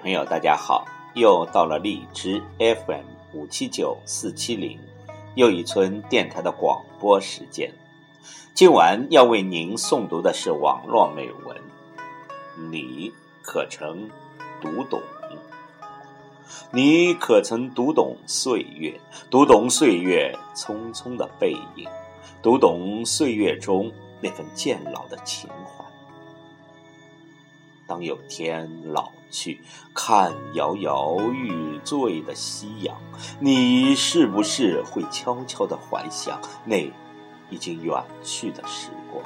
朋友，大家好！又到了荔枝 FM 五七九四七零又一村电台的广播时间。今晚要为您诵读的是网络美文，你可曾读懂？你可曾读懂岁月？读懂岁月匆匆的背影？读懂岁月中那份渐老的情怀？当有天老去，看摇摇欲坠的夕阳，你是不是会悄悄地怀想那已经远去的时光？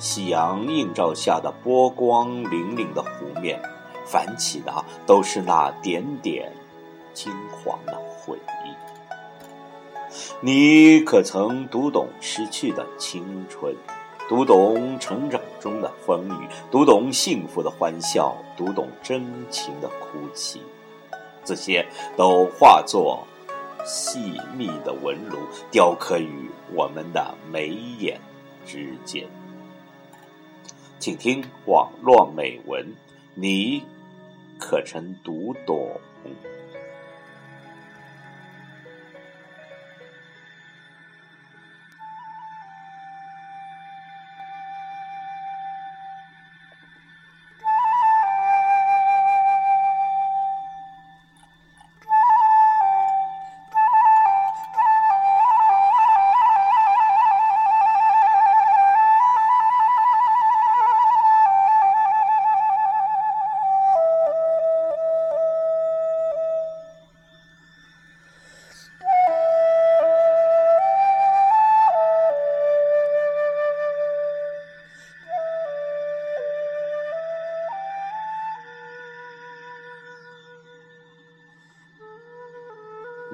夕阳映照下的波光粼粼的湖面，泛起的都是那点点金黄的回忆。你可曾读懂失去的青春？读懂成长中的风雨，读懂幸福的欢笑，读懂真情的哭泣，这些都化作细密的纹路，雕刻于我们的眉眼之间。请听网络美文，你可曾读懂？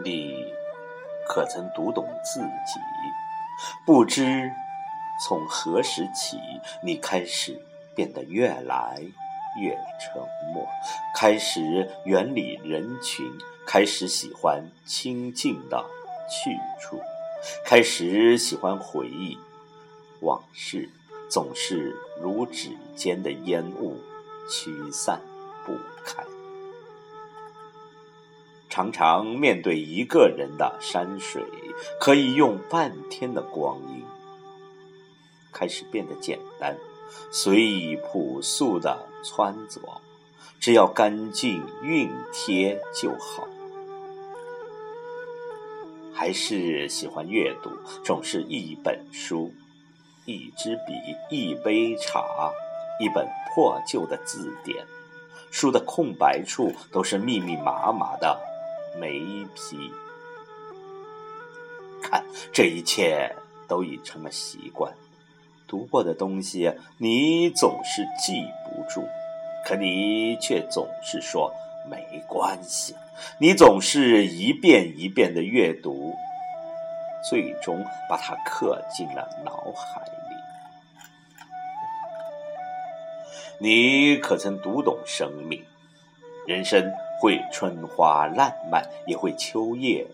你可曾读懂自己？不知从何时起，你开始变得越来越沉默，开始远离人群，开始喜欢清静的去处，开始喜欢回忆往事，总是如指尖的烟雾，驱散不开。常常面对一个人的山水，可以用半天的光阴，开始变得简单，随意朴素的穿着，只要干净熨贴就好。还是喜欢阅读，总是一本书，一支笔，一杯茶，一本破旧的字典，书的空白处都是密密麻麻的。眉批，看这一切都已成了习惯。读过的东西，你总是记不住，可你却总是说没关系。你总是一遍一遍的阅读，最终把它刻进了脑海里。你可曾读懂生命？人生。会春花烂漫，也会秋叶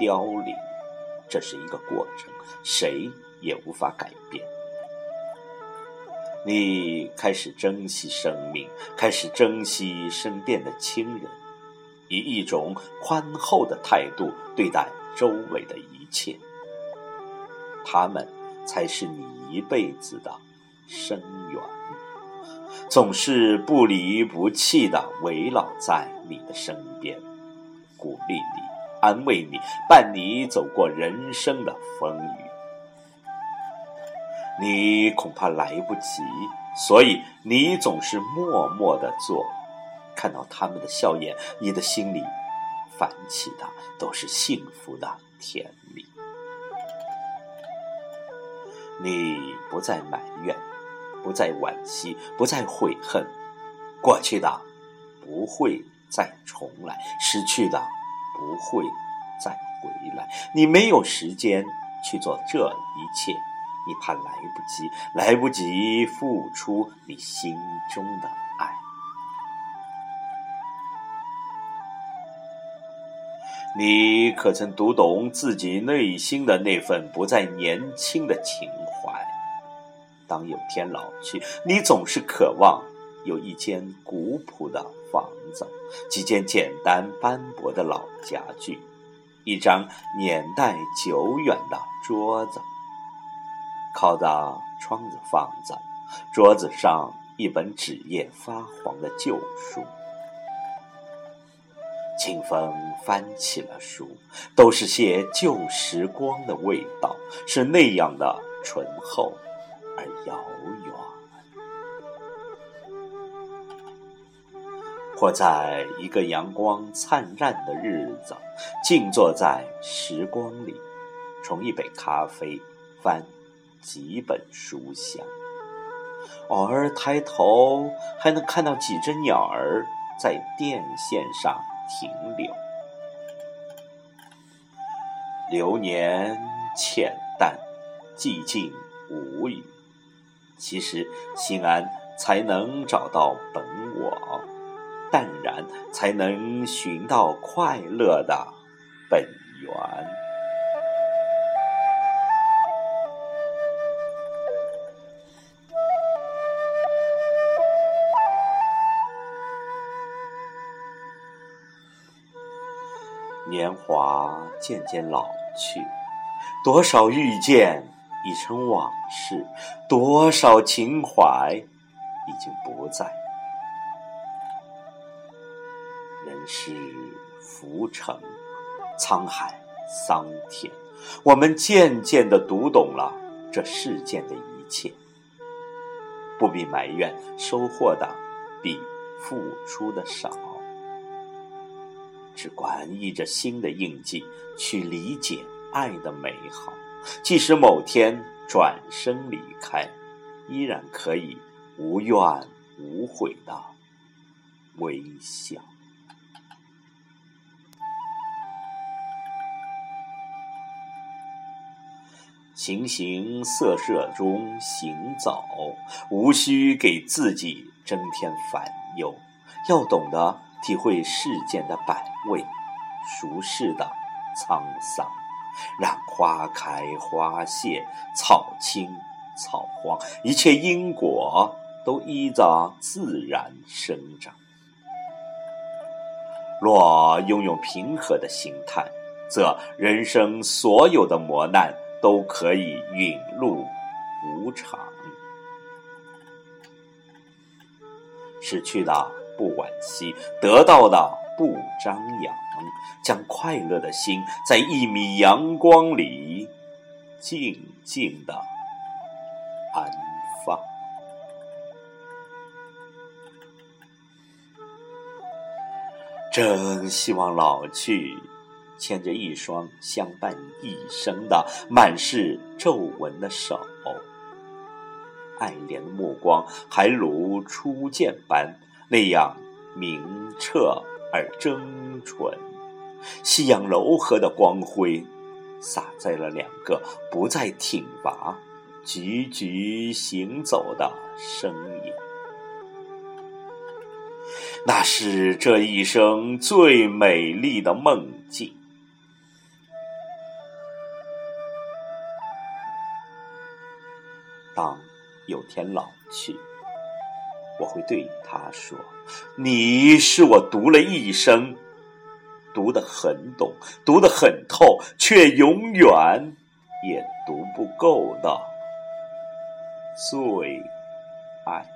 凋零，这是一个过程，谁也无法改变。你开始珍惜生命，开始珍惜身边的亲人，以一种宽厚的态度对待周围的一切，他们才是你一辈子的生源。总是不离不弃的围绕在你的身边，鼓励你，安慰你，伴你走过人生的风雨。你恐怕来不及，所以你总是默默的做。看到他们的笑颜，你的心里泛起的都是幸福的甜蜜。你不再埋怨。不再惋惜，不再悔恨，过去的不会再重来，失去的不会再回来。你没有时间去做这一切，你怕来不及，来不及付出你心中的爱。你可曾读懂自己内心的那份不再年轻的情？当有天老去，你总是渴望有一间古朴的房子，几件简单斑驳的老家具，一张年代久远的桌子，靠在窗子放着，桌子上一本纸页发黄的旧书。清风翻起了书，都是些旧时光的味道，是那样的醇厚而遥远。或在一个阳光灿烂的日子，静坐在时光里，冲一杯咖啡，翻几本书香，偶尔抬头，还能看到几只鸟儿在电线上。停留，流年浅淡，寂静无语。其实心安才能找到本我，淡然才能寻到快乐的本源。年华渐渐老去，多少遇见已成往事，多少情怀已经不在。人世浮沉，沧海桑田，我们渐渐的读懂了这世间的一切，不必埋怨收获的比付出的少。只管依着心的印记去理解爱的美好，即使某天转身离开，依然可以无怨无悔的微笑。形形色色中行走，无需给自己增添烦忧，要懂得。体会世间的百味，俗世的沧桑，让花开花谢，草青草黄，一切因果都依着自然生长。若拥有平和的心态，则人生所有的磨难都可以陨入无常。失去的。不惋惜，得到的不张扬，将快乐的心在一米阳光里静静的安放。真希望老去，牵着一双相伴一生的满是皱纹的手，爱怜的目光还如初见般。那样明澈而真纯，夕阳柔和的光辉洒在了两个不再挺拔、踽踽行走的身影。那是这一生最美丽的梦境。当有天老去。我会对他说：“你是我读了一生，读得很懂，读得很透，却永远也读不够的最爱。”